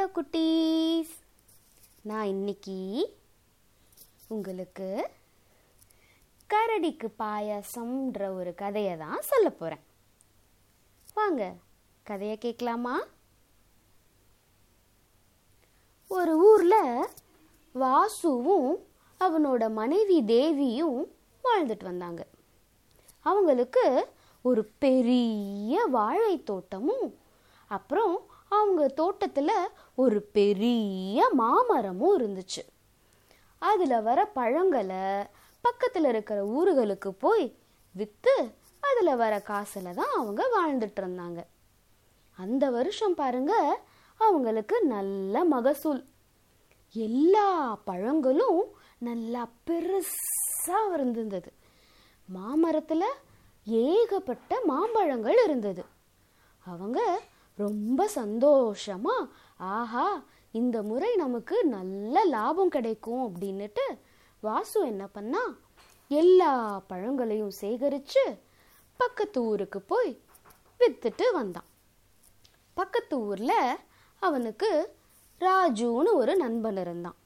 Hello குட்டீஸ். நான் இன்னைக்கு உங்களுக்கு கரடிக்கு பாயாசம்ன்ற ஒரு கதையை தான் சொல்ல போகிறேன் வாங்க கதையை கேட்கலாமா? ஒரு ஊரில் வாசுவும் அவனோட மனைவி தேவியும் வாழ்ந்துட்டு வந்தாங்க. அவங்களுக்கு ஒரு பெரிய வாழை தோட்டமும் அப்புறம் அவங்க தோட்டத்தில் ஒரு பெரிய மாமரமும் இருந்துச்சு. அதில் வர பழங்களை பக்கத்தில் இருக்கிற ஊர்களுக்கு போய் விற்று அதில் வர காசில் தான் அவங்க வாழ்ந்துட்டு இருந்தாங்க. அந்த வருஷம் பாருங்க அவங்களுக்கு நல்ல மகசூல். எல்லா பழங்களும் நல்லா பெருசாக இருந்திருந்தது மாமரத்தில் ஏகப்பட்ட மாம்பழங்கள் இருந்தது. அவங்க ரொம்ப சந்தோஷமா ஆஹா இந்த முறை நமக்கு நல்ல லாபம் கிடைக்கும் அப்படின்னுட்டு வாசு என்ன பண்ணா எல்லா பழங்களையும் சேகரித்து பக்கத்து ஊருக்கு போய் விற்றுட்டு வந்தான். பக்கத்து ஊரில் அவனுக்கு ராஜுன்னு ஒரு நண்பன் இருந்தான்.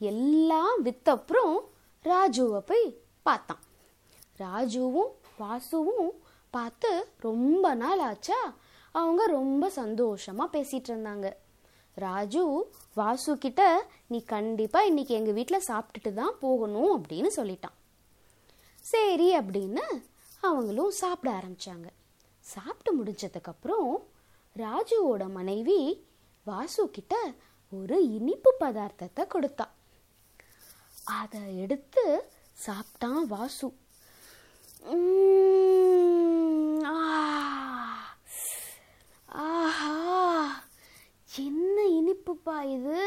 எல்லாம் வித்தப்புறம் ராஜுவை போய் பார்த்தான். ராஜுவும் வாசுவும் பார்த்து ரொம்ப நாள் ஆச்சா அவங்க ரொம்ப சந்தோஷமாக பேசிகிட்டு இருந்தாங்க. ராஜு வாசு கிட்ட நீ கண்டிப்பாக இன்றைக்கி எங்கள் வீட்டில் சாப்பிட்டுட்டு தான் போகணும் அப்படின்னு சொல்லிட்டான். சரி அப்படின்னு அவங்களும் சாப்பிட ஆரம்பித்தாங்க சாப்பிட்டு முடிஞ்சதுக்கப்புறம் ராஜுவோட மனைவி வாசு கிட்ட ஒரு இனிப்பு பதார்த்தத்தை கொடுத்தா. அதை எடுத்து சாப்பிட்டான் வாசு உம், ஆ, ஆஹா என்ன இனிப்பா இது.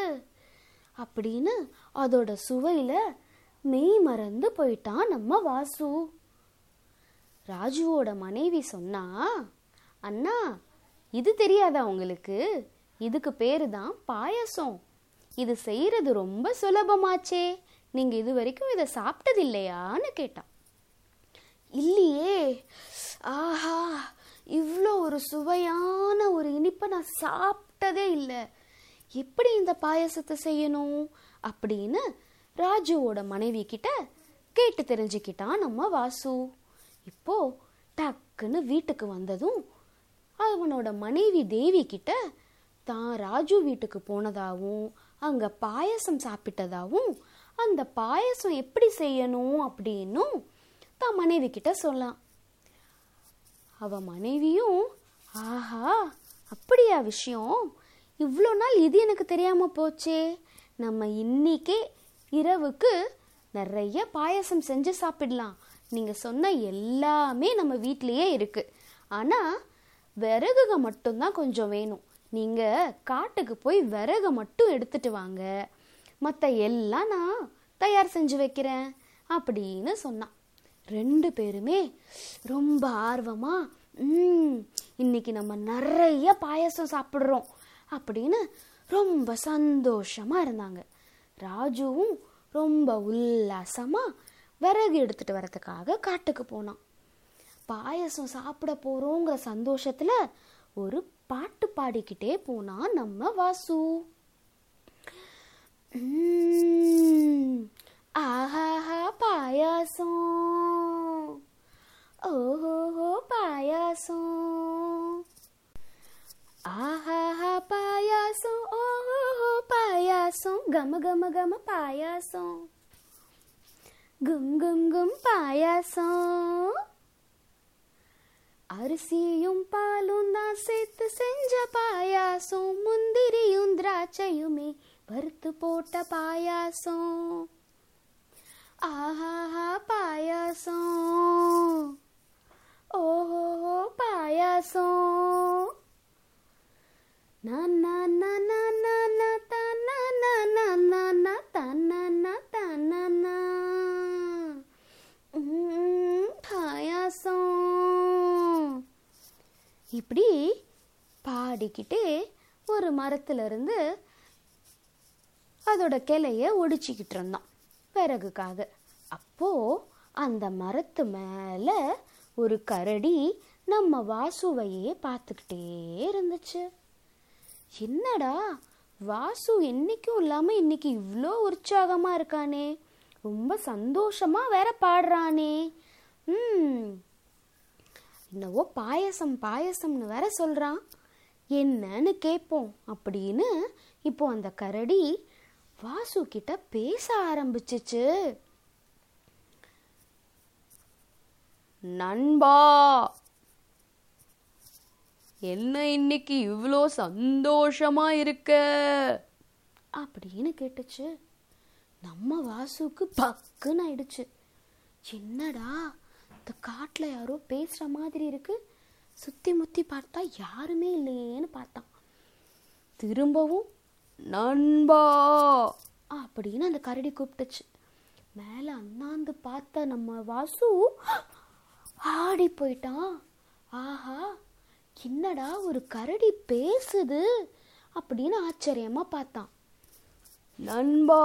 அப்படின்னு அதோட சுவையில மெய் மறந்து போயிட்டான் நம்ம வாசு. ராஜுவோட மனைவி சொன்னா அண்ணா இது தெரியாதா உங்களுக்கு? இதுக்கு பேரு தான் பாயசம். இது செய்யறது ரொம்ப சுலபமாச்சே. நீங்க இது வரைக்கும் இதை சாப்பிட்டது இல்லையான்னு கேட்டான் இல்லையே. ஆஹா இவ்வளோ ஒரு சுவையான ஒரு இனிப்பை நான் சாப்பிட்டதே இல்லை. எப்படி இந்த பாயசத்தை செய்யணும் அப்படின்னு ராஜுவோட மனைவி கிட்ட கேட்டு தெரிஞ்சுக்கிட்டான் நம்ம வாசு. இப்போ டக்குன்னு வீட்டுக்கு வந்ததும் அவனோட மனைவி தேவி கிட்ட தான் ராஜு வீட்டுக்கு போனதாகவும் அங்க பாயசம் சாப்பிட்டதாகவும் அந்த பாயசம் எப்படி செய்யணும் அப்படின்னும் தான் மனைவி கிட்ட சொல்லலாம் அவ மனைவியும் ஆஹா அப்படியா விஷயம்? இவ்வளோ நாள் இது எனக்கு தெரியாமல் போச்சே? நம்ம இன்னிக்கே இரவுக்கு நிறைய பாயசம் செஞ்சு சாப்பிடலாம். நீங்கள் சொன்ன எல்லாமே நம்ம வீட்லேயே இருக்குது ஆனால் விறகுக மட்டும்தான் கொஞ்சம் வேணும். நீங்கள் காட்டுக்கு போய் விறகை மட்டும் எடுத்துட்டு வாங்க. மற்ற எல்லாம் நான் தயார் செஞ்சு வைக்கிறேன் அப்படின்னு சொன்னான். ரெண்டு பேருமே ரொம்ப ஆர்வமாக இன்னைக்கு நம்ம நிறைய பாயசம் சாப்பிட்றோம். அப்படின்னு ரொம்ப சந்தோஷமாக இருந்தாங்க. ராஜுவும் ரொம்ப உல்லாசமாக விறகு எடுத்துகிட்டு வரதுக்காக காட்டுக்கு போனான். பாயசம் சாப்பிட போகிறோங்கிற சந்தோஷத்தில் ஒரு பாட்டு பாடிக்கிட்டே போனான் நம்ம வாசு. உம், ஆஹாஹா பாயாசம். ஓஹோஹோ பாயாசம். ஆஹாஹா பாயாசம் ஓஹோஹோ பாயாசம் கம கம கம பாயாசம் கும் கும் கும் பாயாசம் அரிசியும் பாலும் தான் சேர்த்து செஞ்ச பாயாசம் முந்திரியும் திராட்சையுமே வறுத்து போட்ட பாயாசம் ஆஹாஹா பாயாசம் ஓஹோ பாயாசம் இப்படி பாடிக்கிட்டே ஒரு மரத்துல இருந்து அதோட கிளைய ஒடிச்சிக்கிட்டு இருந்தோம் பிறகுக்காக. அப்போது அந்த மரத்து மேலே ஒரு கரடி நம்ம வாசுவையே பார்த்துக்கிட்டே இருந்துச்சு. என்னடா? வாசு என்னைக்கும் இல்லாம இன்னைக்கு இவ்வளோ உற்சாகமா இருக்கானே. ரொம்ப சந்தோஷமா வேற பாடுறானே. ம். என்னவோ பாயசம் பாயசம்னு வேற சொல்றான். என்னன்னு கேட்போம் அப்படின்னு இப்போ அந்த கரடி வாசு கிட்ட பேச ஆரம்பிச்சிச்சு. நண்பா என்ன இன்னைக்கு இவ்வளோ சந்தோஷமா இருக்க? அப்படின்னு கேட்டுச்சு. நம்ம வாசுக்கு பக்குன்னு ஆயிடுச்சு. என்னடா இந்த காட்டில் யாரோ பேசுகிற மாதிரி இருக்கு. சுற்றி முத்தி பார்த்தா யாருமே இல்லையேன்னு பார்த்தான். திரும்பவும் நண்பா! அப்படின்னு அந்த கரடி கூப்பிட்டுச்சு. மேலே அண்ணாந்து பார்த்த நம்ம வாசு ஆடி போயிட்டான். ஆஹா என்னடா ஒரு கரடி பேசுது அப்படின்னு ஆச்சரியமா பார்த்தான் நண்பா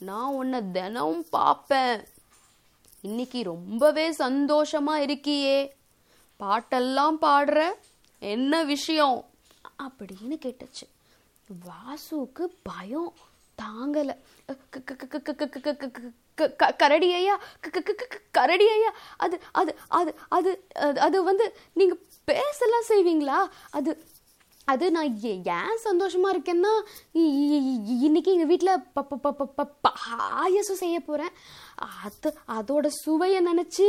நான் உன்னை தினம் பார்ப்பேன் இன்னைக்கு ரொம்பவே சந்தோஷமா இருக்கியே பாட்டெல்லாம் பாடுற என்ன விஷயம் அப்படின்னு கேட்டுச்சு வாசுக்கு பயம் தாங்கல க கரடி ஐயா கரடி ஐயா அது அது அது அது அது வந்து நீங்கள் பேசலாம் செய்வீங்களா? அது அது நான் ஏன் சந்தோஷமாக இருக்கேன்னா இன்றைக்கி எங்கள் வீட்டில் ப ப ப பாயசம் செய்ய போகிறேன் அது அதோட சுவையை நினச்சி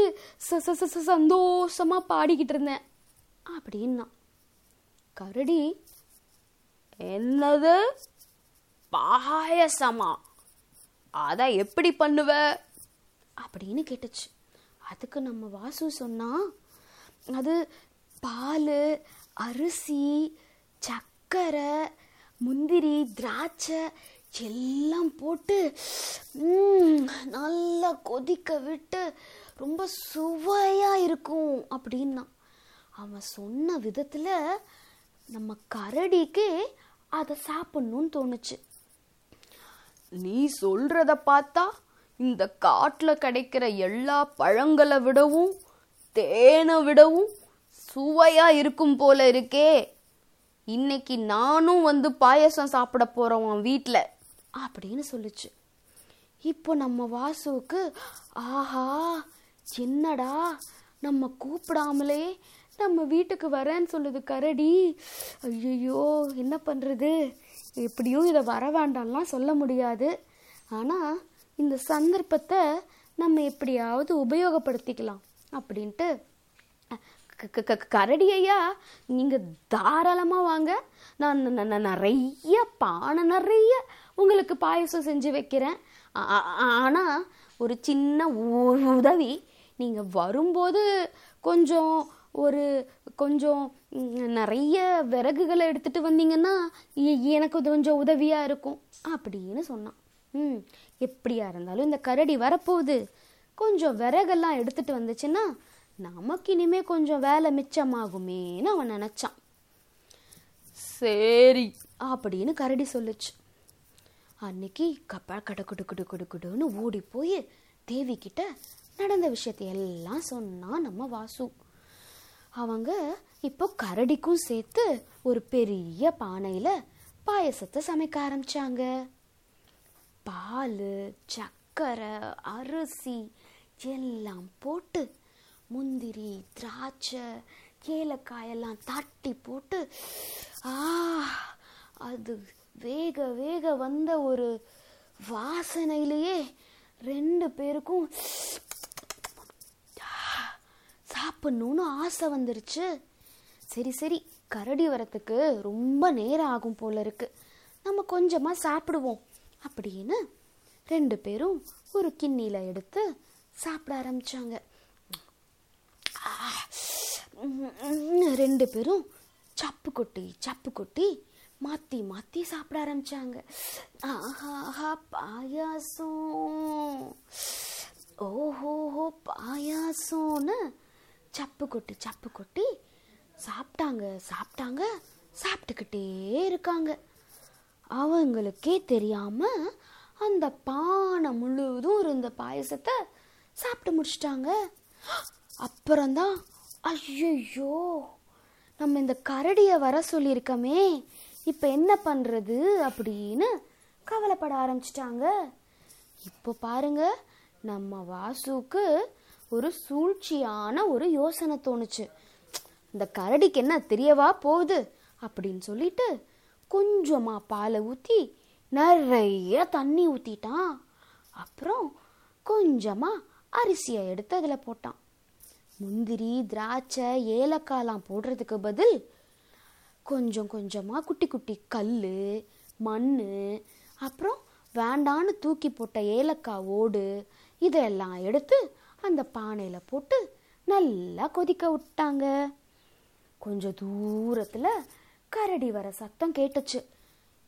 ச ச ச சந்தோஷமாக பாடிக்கிட்டு இருந்தேன். அப்படின்னா கரடி என்னது? பாயசமாக அதை எப்படி பண்ணுவ? அப்படின்னு கேட்டுச்சு. அதுக்கு நம்ம வாசு சொன்னா அது பால் அரிசி சக்கரை முந்திரி திராட்சை எல்லாம் போட்டு நல்லா கொதிக்க விட்டு ரொம்ப சுவையாக இருக்கும் அப்படின்னா அவன் சொன்ன விதத்தில் நம்ம கரடிக்கு அதை சாப்பிட்ணுன்னு தோணுச்சு. நீ சொல்றத பார்த்தா இந்த காட்டுல கிடைக்கிற எல்லா பழங்களை விடவும் தேனை விடவும் சுவையா இருக்கும் போல இருக்கே. இன்னைக்கு நானும் வந்து பாயசம் சாப்பிட போறோம் உன் அப்படின்னு சொல்லுச்சு. இப்போ நம்ம வாசுவுக்கு ஆஹா என்னடா நம்ம கூப்பிடாமலே நம்ம வீட்டுக்கு வரேன்னு சொல்லுது கரடி. ஐயோ என்ன பண்ணுறது எப்படியும் இதை வர வேண்டாம்லாம் சொல்ல முடியாது. ஆனால் இந்த சந்தர்ப்பத்தை நம்ம எப்படியாவது உபயோகப்படுத்திக்கலாம் அப்படின்ட்டு. க- க- க- கரடி ஐயா நீங்க வாங்க. நான் நிறைய பானை நிறைய உங்களுக்கு பாயசம் செஞ்சு வைக்கிறேன். ஆனால் ஒரு சின்ன உ- உதவி. நீங்கள் வரும்போது கொஞ்சம் ஒரு கொஞ்சம் நிறைய விறகுகளை எடுத்துகிட்டு வந்தீங்கன்னா எனக்கு இது கொஞ்சம் உதவியாக இருக்கும் அப்படின்னு சொன்னான். ம் எப்படியா இருந்தாலும் இந்த கரடி வரப்போகுது. கொஞ்சம் விறகெல்லாம் எடுத்துட்டு வந்துச்சுன்னா நமக்கு இனிமே கொஞ்சம் வேலை மிச்சமாகுமேன்னு அவன் நினச்சான். சரி அப்படின்னு கரடி சொல்லுச்சு. அன்னைக்கு கப்பா கட குடு குடு குடு குடுன்னு ஓடி போய் தேவி கிட்ட நடந்த விஷயத்தை எல்லாம் சொன்னான் நம்ம வாசு. அவங்க இப்போ கரடிக்கும் சேர்த்து ஒரு பெரிய பானையில் பாயசத்தை சமைக்க ஆரம்பிச்சாங்க. பால் சக்கரை அரிசி எல்லாம் போட்டு முந்திரி திராட்சை ஏலக்காயெல்லாம் தட்டி போட்டு ஆ அது வேக வேக வந்த ஒரு வாசனையிலேயே ரெண்டு பேருக்கும் சாப்பிடணும்னு ஆசை வந்துருச்சு. சரி சரி கரடி வரத்துக்கு ரொம்ப நேரம் ஆகும் போல இருக்கு. நம்ம கொஞ்சமா சாப்பிடுவோம். அப்படின்னு ரெண்டு பேரும் ஒரு கிண்ணியில் எடுத்து சாப்பிட ஆரம்பிச்சாங்க. ரெண்டு பேரும் சப்பு கொட்டி சப்பு கொட்டி மாத்தி மாத்தி சாப்பிட ஆரம்பிச்சாங்க. ஆஹா ஆஹா பாயாசம். ஓஹோஹோ பாயாசம்னு சப்பு கொட்டி சப்பு கொட்டி சாப்பிட்டாங்க சாப்பிட்டாங்க சாப்பிட்டுக்கிட்டே இருக்காங்க. அவங்களுக்கே தெரியாமல் அந்த பானை முழுவதும் இருந்த பாயசத்தை சாப்பிட்டு முடிச்சிட்டாங்க. அப்புறம்தான் ஐயோ நம்ம இந்த கரடியை வர சொல்லியிருக்கோமே இப்போ என்ன பண்ணுறது அப்படின்னு கவலைப்பட ஆரம்பிச்சிட்டாங்க. இப்போ பாருங்க நம்ம வாசுக்கு ஒரு சூழ்ச்சியான ஒரு யோசனை தோணுச்சு. இந்த கரடிக்கு என்ன தெரியவா போகுது? அப்படின்னு சொல்லிட்டு கொஞ்சமாக பாலை ஊற்றி நிறைய தண்ணி ஊற்றிட்டான் அப்புறம் கொஞ்சமாக அரிசியை எடுத்து அதில் போட்டான். முந்திரி திராட்சை ஏலக்காயெலாம் போடுறதுக்கு பதில் கொஞ்சம் கொஞ்சமாக குட்டி குட்டி கல் மண் அப்புறம் வேண்டான்னு தூக்கி போட்ட ஏலக்காய் ஓடு இதெல்லாம் எடுத்து அந்த பானையில் போட்டு நல்லா கொதிக்க விட்டாங்க. கொஞ்சம் தூரத்தில் கரடி வர சத்தம் கேட்டுச்சு.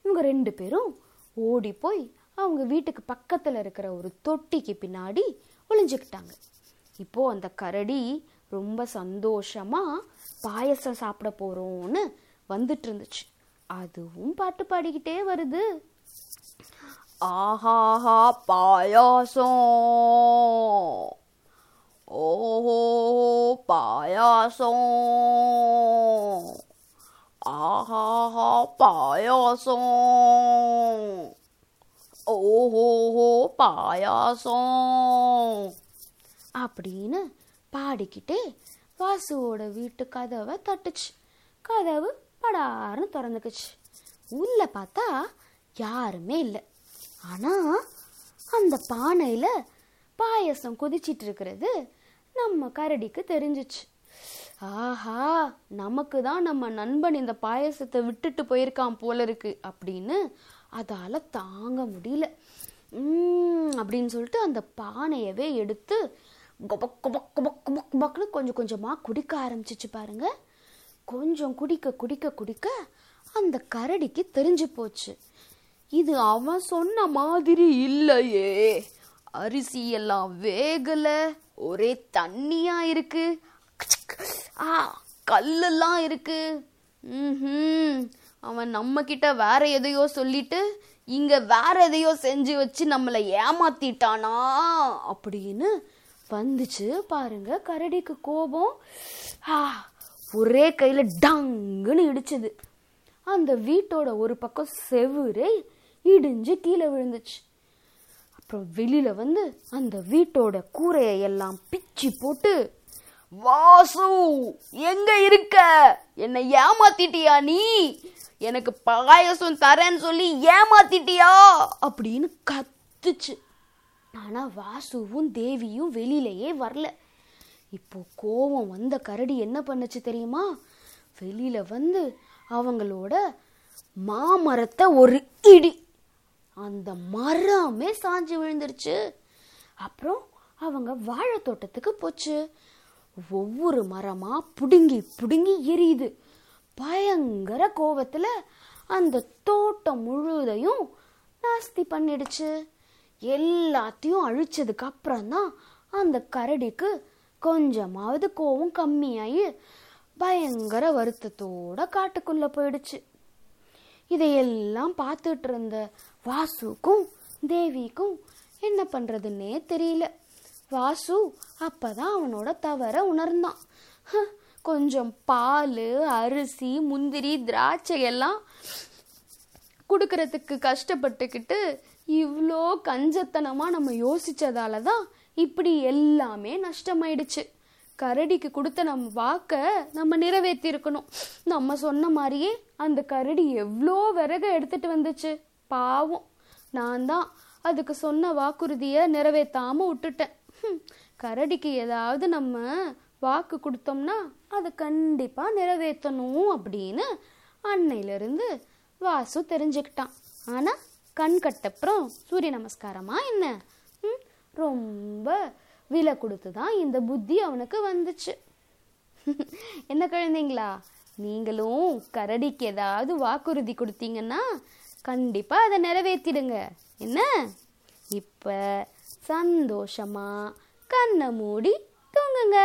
இவங்க ரெண்டு பேரும் ஓடி போய் அவங்க வீட்டுக்கு பக்கத்தில் இருக்கிற ஒரு தொட்டிக்கு பின்னாடி ஒளிஞ்சுக்கிட்டாங்க. இப்போ அந்த கரடி ரொம்ப சந்தோஷமா பாயசம் சாப்பிட போறோம்னு வந்துட்டு இருந்துச்சு. அதுவும் பாட்டு பாடிக்கிட்டே வருது. ஆஹாஹா பாயாசம். ஓஹோ பாயாசம் ஆஹாஹா பாயாசம் ஓஹோஹோ பாயாசம் அப்படின்னு பாடிக்கிட்டே வாசுவோட வீட்டு கதவை தட்டுச்சு. கதவு படாருன்னு திறந்துக்குச்சு. உள்ள பார்த்தா யாருமே இல்லை. ஆனால் அந்த பானையில் பாயசம் கொதிச்சிட்டு இருக்கிறது நம்ம கரடிக்கு தெரிஞ்சிச்சு. ஆஹா நமக்கு தான் நம்ம நண்பன் இந்த பாயசத்தை விட்டுட்டு போயிருக்கான் போல இருக்கு அப்படின்னு அதால தாங்க முடியல. உம், அப்படின்னு சொல்லிட்டு அந்த பானையவே எடுத்து கொபக் கொபக் கொபக் கொபக் கொபக்னு கொஞ்சம் கொஞ்சமாக குடிக்க ஆரம்பிச்சிச்சு பாருங்க. கொஞ்சம் குடிக்க குடிக்க குடிக்க அந்த கரடிக்கு தெரிஞ்சு போச்சு. இது அவன் சொன்ன மாதிரி இல்லையே. அரிசி எல்லாம் வேகல ஒரே தண்ணியா இருக்கு. ஆ கல்லெல்லாம் இருக்கு. ம் அவன் நம்ம கிட்ட வேற எதையோ சொல்லிட்டு இங்க வேற எதையோ செஞ்சு வச்சு நம்மளை ஏமாத்திட்டானா? அப்படின்னு வந்துச்சு. பாருங்க கரடிக்கு கோபம். ஒரே கையில டங்குன்னு இடிச்சது. அந்த வீட்டோட ஒரு பக்கம் செவுரே இடிஞ்சு கீழே விழுந்துச்சு. அப்புறம் வெளியில் வந்து அந்த வீட்டோட கூரையை எல்லாம் பிச்சி போட்டு வாசு எங்க இருக்க? என்னை ஏமாத்திட்டியா நீ? எனக்கு பாயசம் தரேன்னு சொல்லி ஏமாத்திட்டியா? அப்படின்னு கத்துச்சு. ஆனா வாசுவும் தேவியும் வெளியிலயே வரல. இப்போ கோவம் வந்த கரடி என்ன பண்ணுச்சு தெரியுமா? வெளியில வந்து அவங்களோட மாமரத்தை ஒரு இடி அந்த மரமே சாஞ்சு விழுந்துருச்சு. அப்புறம் அவங்க வாழை தோட்டத்துக்கு போச்சு. ஒவ்வொரு மரமா புடுங்கி புடுங்கி எரியுது. பயங்கர கோவத்துல அந்த தோட்டம் முழுவதையும் நாஸ்தி பண்ணிடுச்சு. எல்லாத்தையும் அழிச்சதுக்கு அப்புறம் தான் அந்த கரடிக்கு கொஞ்சமாவது கோவம் கம்மியாகி பயங்கர வருத்தத்தோட காட்டுக்குள்ள போயிடுச்சு. இதையெல்லாம் பார்த்துட்டு இருந்த வாசுக்கும் தேவிக்கும் என்ன பண்ணுறதுன்னே தெரியல. வாசு அப்பதான் அவனோட தவற உணர்ந்தான். "ஹ, கொஞ்சம் பால் அரிசி முந்திரி திராட்சை எல்லாம் கொடுக்கறதுக்கு கஷ்டப்பட்டுக்கிட்டு இவ்வளோ கஞ்சத்தனமாக நம்ம யோசித்ததால தான் இப்படி எல்லாமே நஷ்டமாயிடுச்சு. கரடிக்கு கொடுத்த நம்ம வாக்கை நம்ம நிறைவேற்றிருக்கணும் நம்ம சொன்ன மாதிரியே அந்த கரடி எவ்வளோ விறகு எடுத்துட்டு வந்துச்சு. பாவம். நான் தான் அதுக்கு சொன்ன வாக்குறுதியை நிறைவேற்றாம விட்டுட்டேன். கரடிக்கு ஏதாவது நம்ம வாக்கு கொடுத்தோம்னா அதை கண்டிப்பாக நிறைவேற்றணும் அப்படின்னு அன்னையிலிருந்து வாசு தெரிஞ்சுக்கிட்டான். ஆனால் கண் கட்டப்புறம் சூரிய நமஸ்காரமா என்ன? ம், ரொம்ப விலை கொடுத்து தான் இந்த புத்தி அவனுக்கு வந்துச்சு. என்ன குழந்தைங்களா? நீங்களும் கரடிக்கு ஏதாவது வாக்குறுதி கொடுத்தீங்கன்னா கண்டிப்பாக அதை நிறைவேற்றிடுங்க என்ன? இப்போ சந்தோஷமாக கண்ணை மூடி தூங்குங்க.